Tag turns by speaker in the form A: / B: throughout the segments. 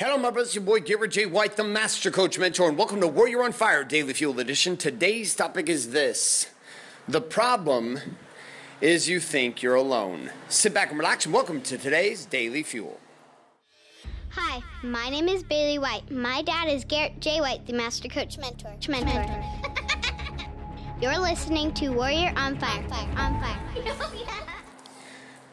A: Hello, my brothers, your boy Garrett J. White, the Master Coach Mentor, and welcome to Warrior on Fire Daily Fuel Edition. Today's topic is this The problem is you think you're alone. Sit back and relax, and welcome to today's Daily Fuel.
B: Hi, my name is Bailey White. My dad is Garrett J. White, the Master Coach Mentor. Mentor. You're listening to Warrior. On Fire. On fire.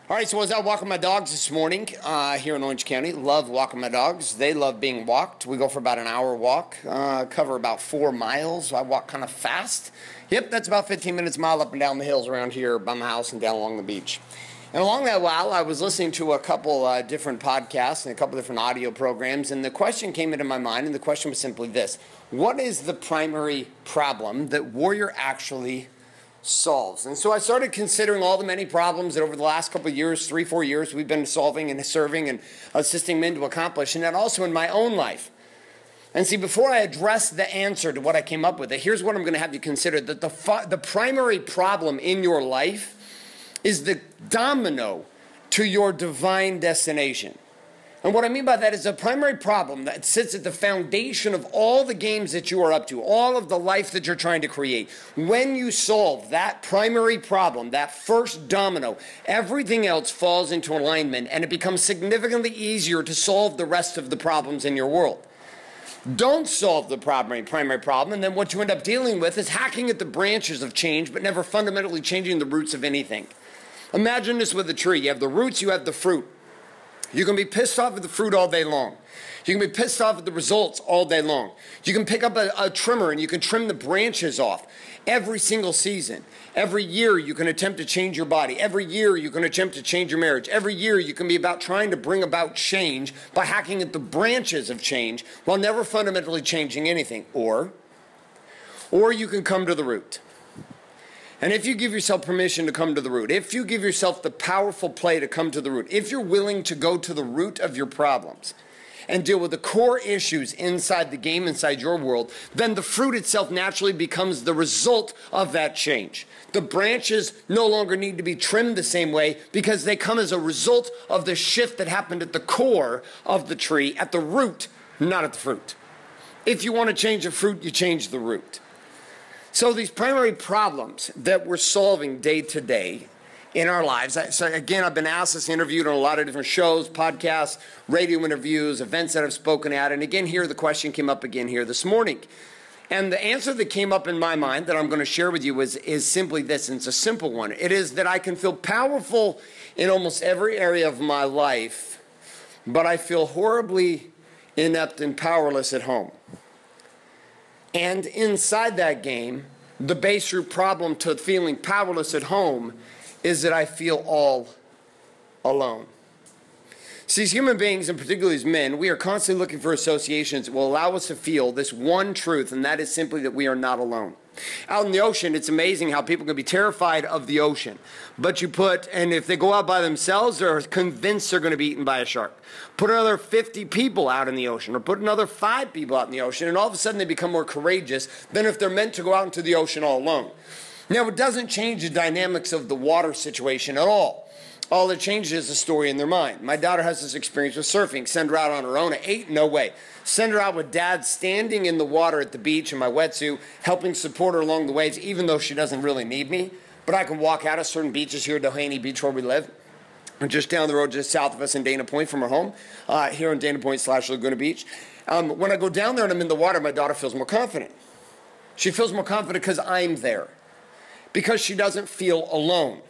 A: All right, so I was walking my dogs this morning uh, here in Orange County, love walking my dogs. They love being walked. We go for about an hour walk, uh, cover about four miles. I walk kind of fast. Yep, that's about 15 minutes mile up and down the hills around here by my house and down along the beach. And along that while, I was listening to a couple uh, different podcasts and a couple different audio programs, and the question came into my mind, and the question was simply this What is the primary problem that Warrior actually solves. And so I started considering all the many problems that over the last couple of years, three, four years, we've been solving and serving and assisting men to accomplish, and then also in my own life. And see, before I address the answer to what I came up with, here's what I'm going to have you consider that the, the primary problem in your life is the domino to your divine destination. And what I mean by that is a primary problem that sits at the foundation of all the games that you are up to, all of the life that you're trying to create. When you solve that primary problem, that first domino, everything else falls into alignment and it becomes significantly easier to solve the rest of the problems in your world. Don't solve the primary, primary problem, and then what you end up dealing with is hacking at the branches of change, but never fundamentally changing the roots of anything. Imagine this with a tree. You have the roots, you have the fruit. You can be pissed off at the fruit all day long. You can be pissed off at the results all day long. You can pick up a, a, trimmer and you can trim the branches off every single season. Every year you can attempt to change your body. Every year you can attempt to change your marriage. Every year you can be about trying to bring about change by hacking at the branches of change while never fundamentally changing anything. Or, or you can come to the root. And if you give yourself permission to come to the root, if you give yourself the powerful play to come to the root, if you're willing to go to the root of your problems and deal with the core issues inside the game, inside your world, then the fruit itself naturally becomes the result of that change. The branches no longer need to be trimmed the same way because they come as a result of the shift that happened at the core of the tree, at the root, not at the fruit. If you want to change the fruit, you change the root. So, these primary problems that we're solving day to day in our lives. So, again, I've been asked this, interviewed on a lot of different shows, podcasts, radio interviews, events that I've spoken at. And again, here the question came up again here this morning. And the answer that came up in my mind that I'm going to share with you is, is simply this, and it's a simple one. It is that I can feel powerful in almost every area of my life, but I feel horribly inept and powerless at home. And inside that game, the base root problem to feeling powerless at home is that I feel all alone. See, as human beings, and particularly as men, we are constantly looking for associations that will allow us to feel this one truth, and that is simply that we are not alone. Out in the ocean, it's amazing how people can be terrified of the ocean. But you put, and if they go out by themselves, they're convinced they're going to be eaten by a shark. Put another 50 people out in the ocean, or put another five people out in the ocean, and all of a sudden they become more courageous than if they're meant to go out into the ocean all alone. Now, it doesn't change the dynamics of the water situation at all. All it changes is the story in their mind. My daughter has this experience with surfing. Send her out on her own at eight? No way. Send her out with dad standing in the water at the beach in my wetsuit, helping support her along the waves, even though she doesn't really need me. But I can walk out of certain beaches here at Doheny Beach where we live. And just down the road, just south of us in Dana Point from her home, uh, here in Dana Point slash Laguna Beach. Um, when I go down there and I'm in the water, my daughter feels more confident. She feels more confident because I'm there, because she doesn't feel alone.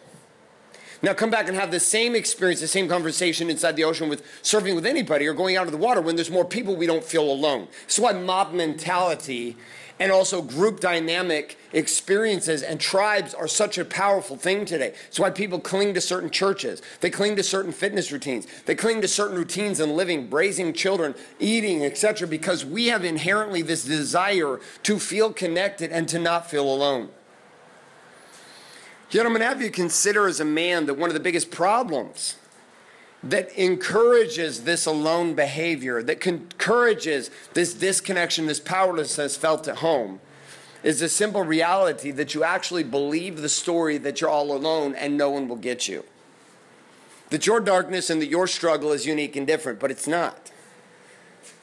A: Now come back and have the same experience, the same conversation inside the ocean with surfing with anybody or going out of the water when there's more people, we don't feel alone. That's why mob mentality and also group dynamic experiences and tribes are such a powerful thing today. It's why people cling to certain churches. They cling to certain fitness routines. They cling to certain routines in living, raising children, eating, etc. because we have inherently this desire to feel connected and to not feel alone. To have you consider as a man that one of the biggest problems that encourages this alone behavior, that encourages this disconnection, this powerlessness felt at home, is the simple reality that you actually believe the story that you're all alone and no one will get you. That your darkness and that your struggle is unique and different, but it's not.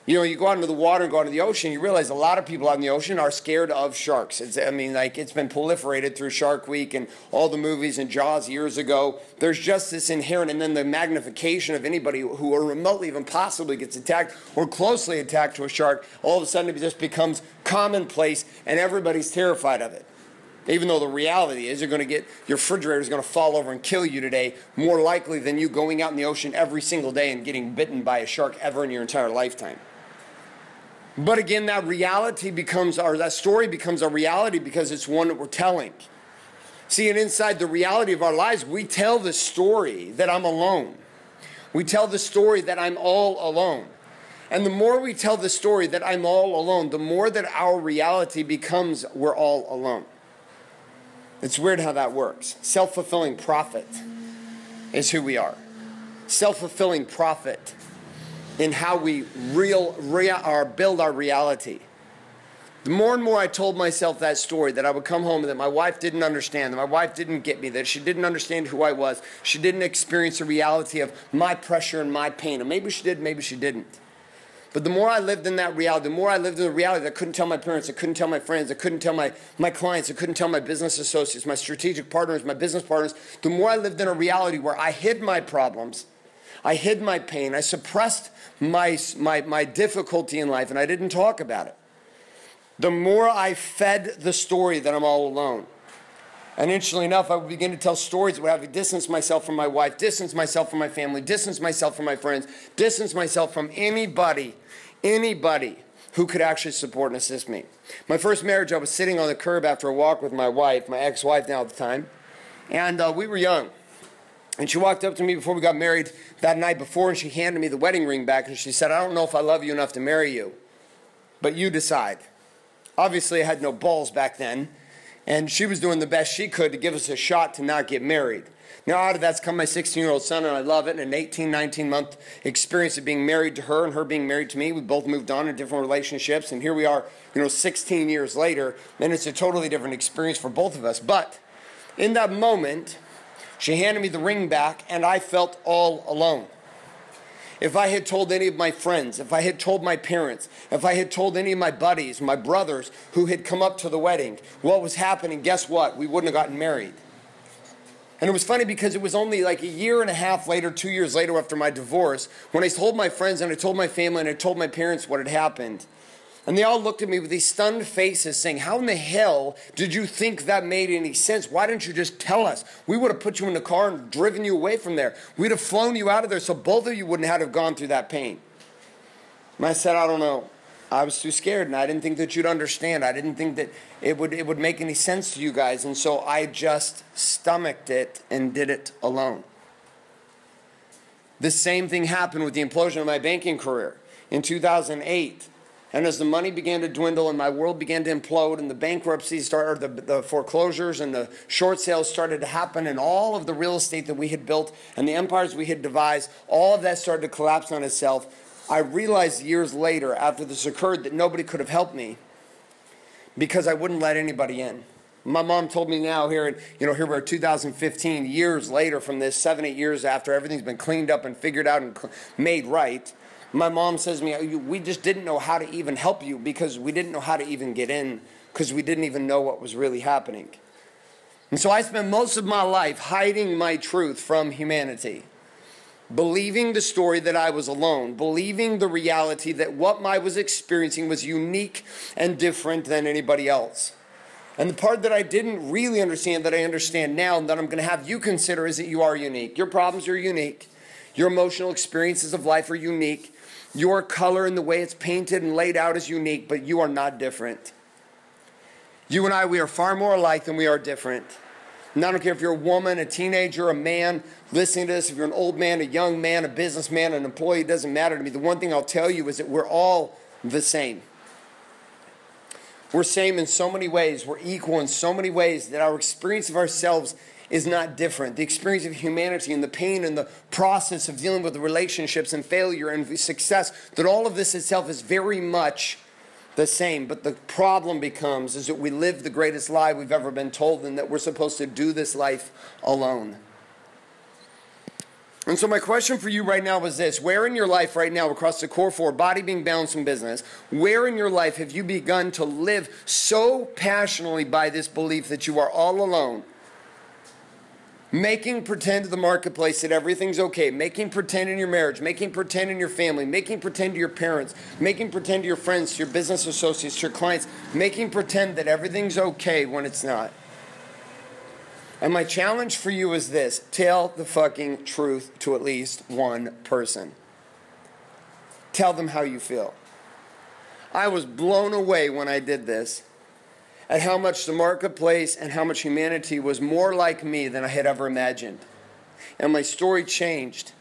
A: You know, you go out into the water and go out into the ocean, you realize a lot of people out in the ocean are scared of sharks. It's, I mean, like, it's been proliferated through Shark Week and all the movies and Jaws years ago. There's just this inherent, and then the magnification of anybody who or remotely even possibly gets attacked or closely attacked to a shark, all of a sudden it just becomes commonplace and everybody's terrified of it. Even though the reality is you're going to get your refrigerator is going to fall over and kill you today, more likely than you going out in the ocean every single day and getting bitten by a shark ever in your entire lifetime. But again, that reality becomes, our that story becomes a reality because it's one that we're telling. See, and inside the reality of our lives, we tell the story that I'm alone. We tell the story that I'm all alone. And the more we tell the story that I'm all alone, the more that our reality becomes we're all alone. It's weird how that works. Self fulfilling prophet is who we are. Self fulfilling prophet in how we real, real or build our reality. The more and more I told myself that story, that I would come home and that my wife didn't understand, that my wife didn't get me, that she didn't understand who I was, she didn't experience the reality of my pressure and my pain. And maybe she did, maybe she didn't. But the more I lived in that reality, the more I lived in the reality that I couldn't tell my parents, I couldn't tell my friends, I couldn't tell my, my clients, I couldn't tell my business associates, my strategic partners, my business partners, the more I lived in a reality where I hid my problems, I hid my pain, I suppressed my, my, my difficulty in life and I didn't talk about it, the more I fed the story that I'm all alone. And interestingly enough, I would begin to tell stories that would have distance myself from my wife, distance myself from my family, distance myself from my friends, distance myself from anybody, anybody who could actually support and assist me. My first marriage, I was sitting on the curb after a walk with my wife, my ex wife now at the time, and uh, we were young. And she walked up to me before we got married that night before and she handed me the wedding ring back and she said, I don't know if I love you enough to marry you, but you decide. Obviously, I had no balls back then, and she was doing the best she could to give us a shot to not get married. Now, out of that's come my 16 year old son, and I love it. And an 18, 19 month experience of being married to her and her being married to me. We both moved on in different relationships, and here we are, you know, 16 years later, and it's a totally different experience for both of us. But in that moment, she handed me the ring back, and I felt all alone. If I had told any of my friends, if I had told my parents, if I had told any of my buddies, my brothers who had come up to the wedding what was happening, guess what? We wouldn't have gotten married. And it was funny because it was only like a year and a half later, two years later after my divorce, when I told my friends and I told my family and I told my parents what had happened. And they all looked at me with these stunned faces saying, How in the hell did you think that made any sense? Why didn't you just tell us? We would have put you in the car and driven you away from there. We'd have flown you out of there so both of you wouldn't have gone through that pain. And I said, I don't know. I was too scared and I didn't think that you'd understand. I didn't think that it would, it would make any sense to you guys. And so I just stomached it and did it alone. The same thing happened with the implosion of my banking career in 2008. And as the money began to dwindle and my world began to implode and the bankruptcies started, the, the foreclosures and the short sales started to happen and all of the real estate that we had built and the empires we had devised, all of that started to collapse on itself. I realized years later after this occurred that nobody could have helped me because I wouldn't let anybody in. My mom told me now here, you know, here we're 2015, years later from this, seven, eight years after everything's been cleaned up and figured out and made right my mom says to me, We just didn't know how to even help you because we didn't know how to even get in because we didn't even know what was really happening. And so I spent most of my life hiding my truth from humanity, believing the story that I was alone, believing the reality that what I was experiencing was unique and different than anybody else. And the part that I didn't really understand that I understand now and that I'm going to have you consider is that you are unique. Your problems are unique. Your emotional experiences of life are unique. Your color and the way it's painted and laid out is unique, but you are not different. You and I, we are far more alike than we are different. And I don't care if you're a woman, a teenager, a man listening to this, if you're an old man, a young man, a businessman, an employee, it doesn't matter to me. The one thing I'll tell you is that we're all the same. We're same in so many ways. We're equal in so many ways that our experience of ourselves is not different. The experience of humanity and the pain and the process of dealing with the relationships and failure and success, that all of this itself is very much the same. But the problem becomes is that we live the greatest lie we've ever been told and that we're supposed to do this life alone. And so, my question for you right now is this Where in your life, right now, across the core four, body, being, balance, and business, where in your life have you begun to live so passionately by this belief that you are all alone? Making pretend to the marketplace that everything's okay, making pretend in your marriage, making pretend in your family, making pretend to your parents, making pretend to your friends, to your business associates, to your clients, making pretend that everything's okay when it's not. And my challenge for you is this. Tell the fucking truth to at least one person. Tell them how you feel. I was blown away when I did this at how much the marketplace and how much humanity was more like me than I had ever imagined. And my story changed.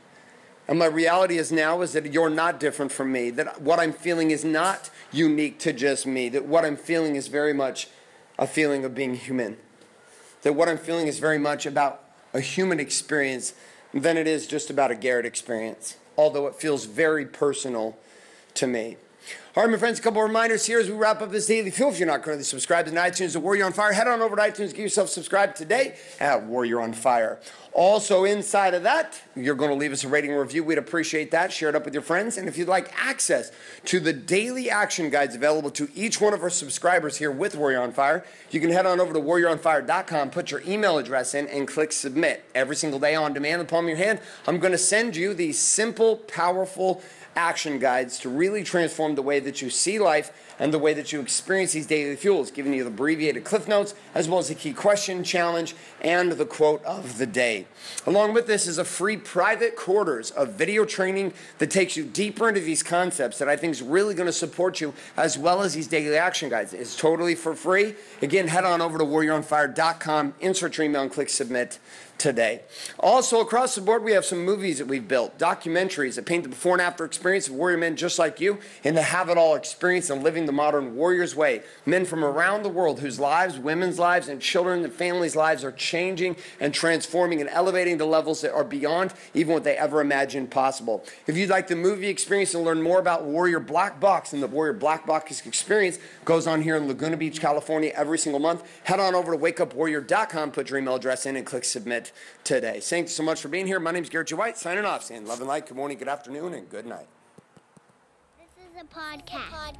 A: And my reality is now is that you're not different from me, that what I'm feeling is not unique to just me, that what I'm feeling is very much a feeling of being human that what I'm feeling is very much about a human experience than it is just about a Garrett experience, although it feels very personal to me. All right, my friends, a couple of reminders here as we wrap up this daily fuel. If you're not currently subscribed to iTunes to Warrior on Fire, head on over to iTunes, get yourself subscribed today at Warrior on Fire. Also, inside of that, you're going to leave us a rating review. We'd appreciate that. Share it up with your friends. And if you'd like access to the daily action guides available to each one of our subscribers here with Warrior on Fire, you can head on over to warrioronfire.com, put your email address in, and click submit. Every single day on demand, the palm of your hand, I'm going to send you these simple, powerful, action guides to really transform the way that you see life and the way that you experience these daily fuels, giving you the abbreviated cliff notes as well as the key question, challenge, and the quote of the day. Along with this is a free private quarters of video training that takes you deeper into these concepts that I think is really going to support you as well as these daily action guides. It's totally for free. Again, head on over to warrioronfire.com, insert your email, and click submit today. Also, across the board, we have some movies that we've built, documentaries that paint the before and after experience of warrior men just like you and the have it all experience and living the modern warrior's way. Men from around the world whose lives, women's lives, and children and families' lives are changing and transforming and elevating to levels that are beyond even what they ever imagined possible. If you'd like the movie experience and learn more about Warrior Black Box and the Warrior Black Box experience goes on here in Laguna Beach, California every single month, head on over to wakeupwarrior.com, put your email address in, and click submit today. Thank you so much for being here. My name is Garrett J. White, signing off, saying love and light, good morning, good afternoon, and good night.
B: This is a podcast.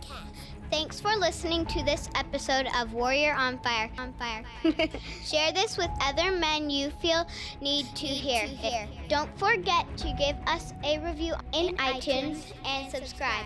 B: Thanks for listening to this episode of Warrior on Fire. On Fire. Share this with other men you feel need to hear. Don't forget to give us a review in iTunes and subscribe.